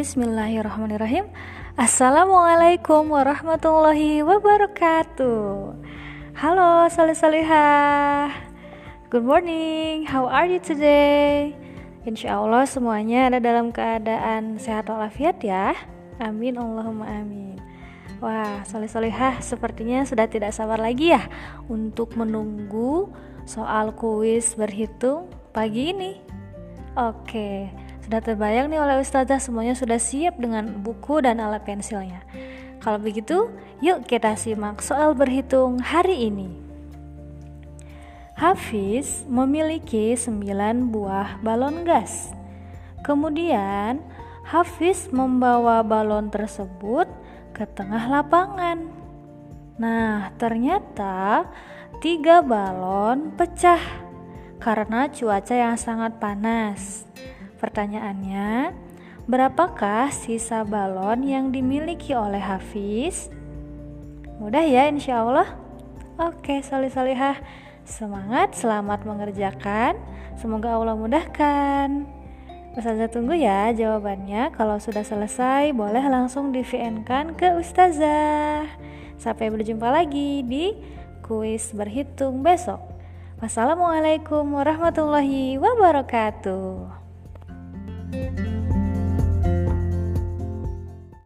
Bismillahirrahmanirrahim. Assalamualaikum warahmatullahi wabarakatuh. Halo salih salihah. Good morning, how are you today? Insya Allah semuanya ada dalam keadaan sehat walafiat ya. Amin Allahumma amin. Wah salih salihah sepertinya sudah tidak sabar lagi ya Untuk menunggu soal kuis berhitung pagi ini. Oke sudah terbayang nih oleh ustazah semuanya sudah siap dengan buku dan alat pensilnya. Kalau begitu, yuk kita simak soal berhitung hari ini. Hafiz memiliki 9 buah balon gas. Kemudian, Hafiz membawa balon tersebut ke tengah lapangan. Nah, ternyata tiga balon pecah karena cuaca yang sangat panas. Pertanyaannya, berapakah sisa balon yang dimiliki oleh Hafiz? Mudah ya insya Allah. Oke, salih salihah. Semangat, selamat mengerjakan. Semoga Allah mudahkan. Ustazah tunggu ya jawabannya. Kalau sudah selesai, boleh langsung di VN kan ke Ustazah. Sampai berjumpa lagi di kuis berhitung besok. Wassalamualaikum warahmatullahi wabarakatuh. Thank you